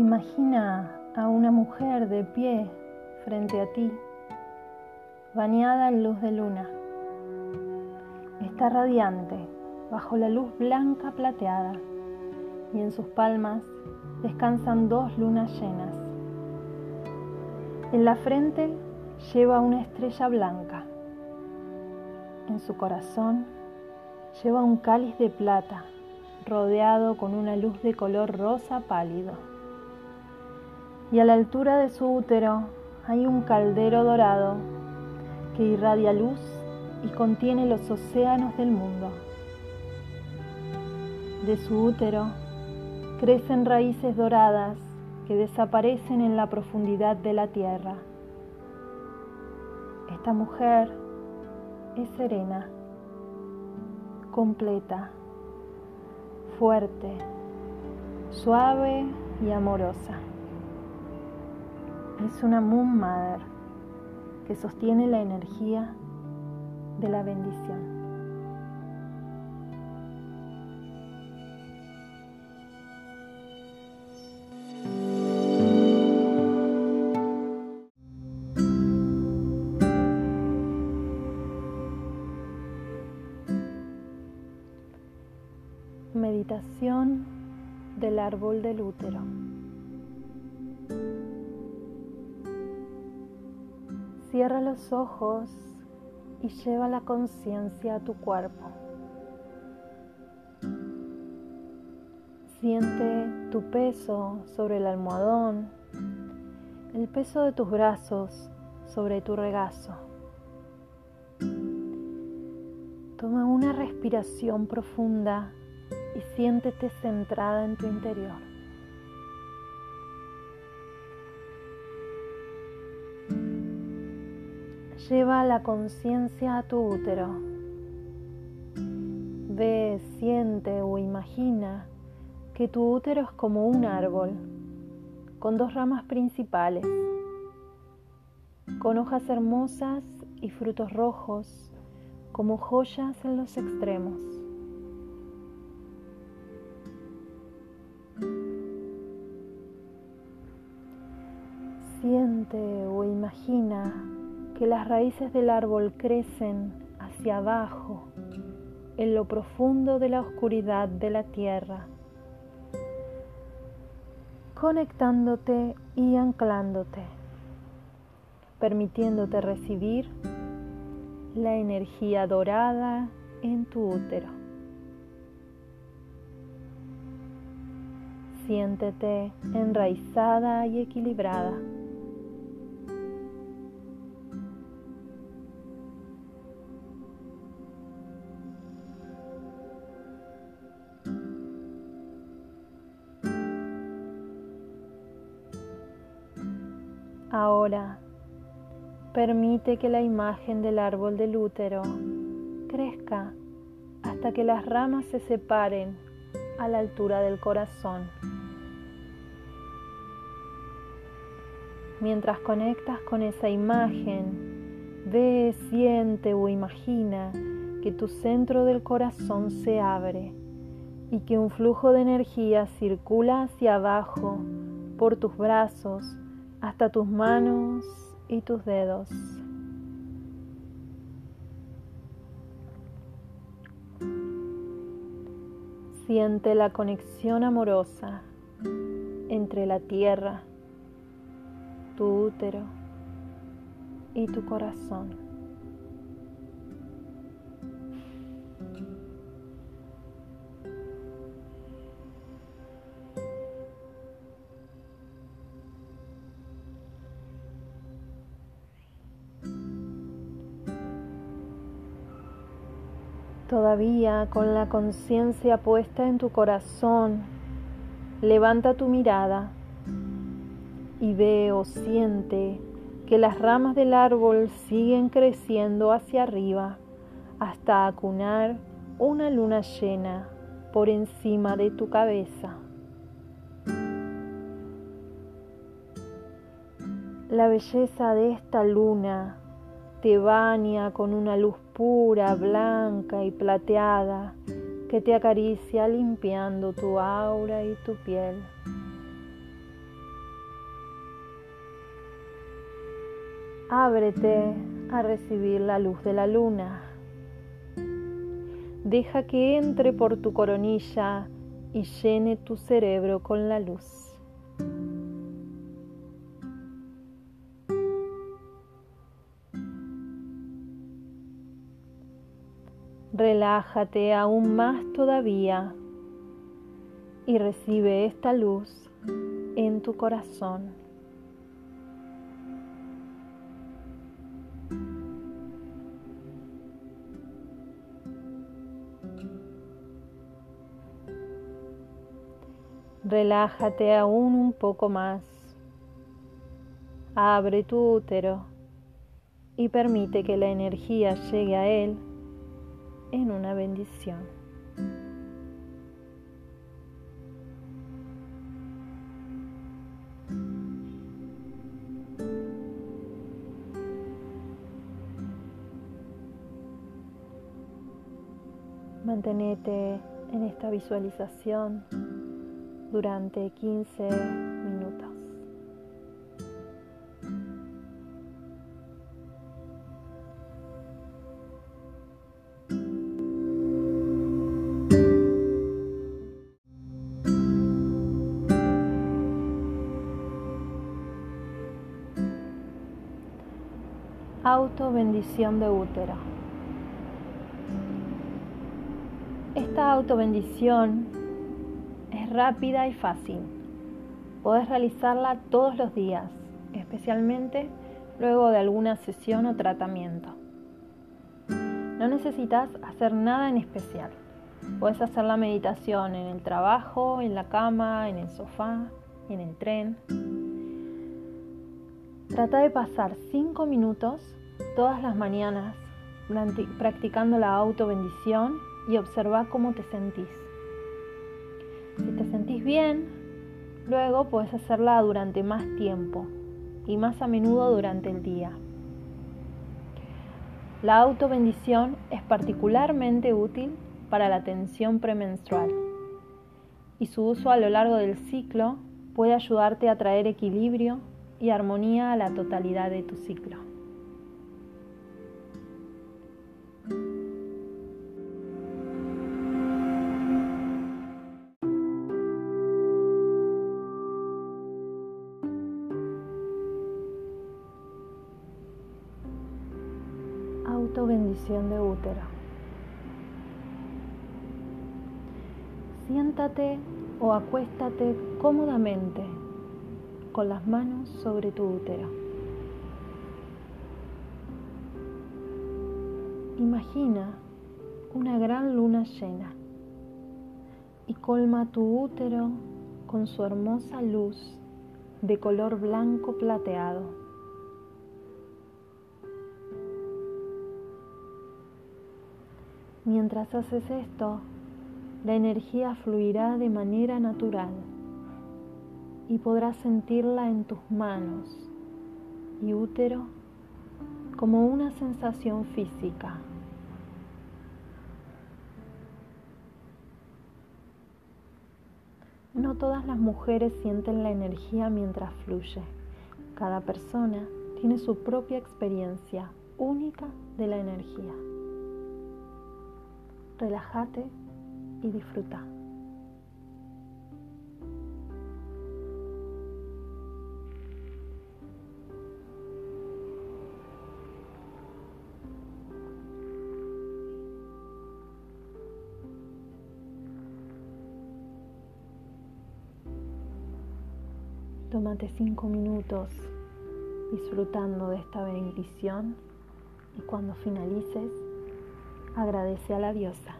Imagina a una mujer de pie frente a ti, bañada en luz de luna. Está radiante bajo la luz blanca plateada y en sus palmas descansan dos lunas llenas. En la frente lleva una estrella blanca. En su corazón lleva un cáliz de plata rodeado con una luz de color rosa pálido y a la altura de su útero hay un caldero dorado que irradia luz y contiene los océanos del mundo. De su útero crecen raíces doradas que desaparecen en la profundidad de la tierra. Esta mujer es serena, completa, fuerte, suave y amorosa. Es una Moon Mother que sostiene la energía de la bendición. Meditación del árbol del útero. Cierra los ojos y lleva la conciencia a tu cuerpo. Siente tu peso sobre el almohadón, el peso de tus brazos sobre tu regazo. Toma una respiración profunda y siéntete centrada en tu interior. Lleva la conciencia a tu útero. Ve, siente o imagina que tu útero es como un árbol con dos ramas principales, con hojas hermosas y frutos rojos como joyas en los extremos. Siente o imagina que las raíces del árbol crecen hacia abajo, en lo profundo de la oscuridad de la tierra, conectándote y anclándote, permitiéndote recibir la energía dorada en tu útero. Siéntete enraizada y equilibrada. Ahora, permite que la imagen del árbol del útero crezca hasta que las ramas se separen a la altura del corazón. Mientras conectas con esa imagen, ve, siente o imagina que tu centro del corazón se abre y que un flujo de energía circula hacia abajo por tus brazos, hasta tus manos y tus dedos. Siente la conexión amorosa entre la tierra, tu útero y tu corazón. Todavía con la conciencia puesta en tu corazón, levanta tu mirada y ve o siente que las ramas del árbol siguen creciendo hacia arriba hasta acunar una luna llena por encima de tu cabeza. La belleza de esta luna te baña con una luz pura, blanca y plateada que te acaricia limpiando tu aura y tu piel. Ábrete a recibir la luz de la luna. Deja que entre por tu coronilla y llene tu cerebro con la luz. Relájate aún más todavía y recibe esta luz en tu corazón. Relájate aún un poco más. Abre tu útero y permite que la energía llegue a él en una bendición. Mantenete en esta visualización durante 15 Auto bendición de útero. Esta auto bendición es rápida y fácil. Podés realizarla todos los días, especialmente luego de alguna sesión o tratamiento. No necesitas hacer nada en especial. Puedes hacer la meditación en el trabajo, en la cama, en el sofá, en el tren. Trata de pasar 5 minutos todas las mañanas practicando la auto bendición y observa cómo te sentís. Si te sentís bien, luego puedes hacerla durante más tiempo y más a menudo durante el día. La auto bendición es particularmente útil para la tensión premenstrual y su uso a lo largo del ciclo puede ayudarte a traer equilibrio y armonía a la totalidad de tu ciclo. Auto bendición de útero. Siéntate o acuéstate cómodamente con las manos sobre tu útero. Imagina una gran luna llena y colma tu útero con su hermosa luz de color blanco plateado. Mientras haces esto, la energía fluirá de manera natural y podrás sentirla en tus manos y útero como una sensación física. No todas las mujeres sienten la energía mientras fluye. Cada persona tiene su propia experiencia única de la energía. Relájate y disfruta. Tómate cinco minutos disfrutando de esta bendición y cuando finalices, agradece a la diosa.